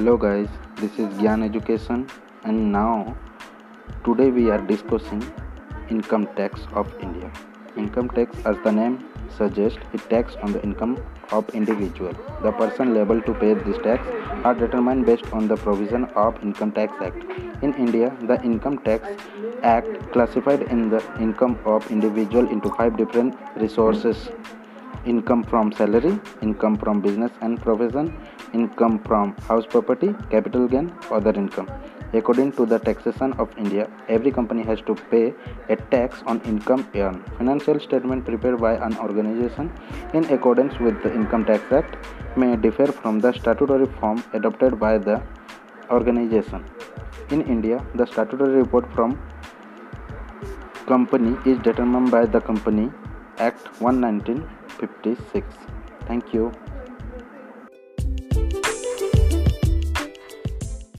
hello guys. This is gyan education and now today we are discussing income tax of india. Income tax as the name suggests it tax on the income of individual. The person liable to pay this tax are determined based on the provision of income tax act. In india the income tax act classified in the income of individual into five different resources income from salary, income from business and profession, income from house property, capital gain, other income. According to the taxation of India, every company has to pay a tax on income earned. Financial statement prepared by an organization in accordance with the Income Tax Act may differ from the statutory form adopted by the organization. In India, the statutory report from company is determined by the Company Act 1956. thank you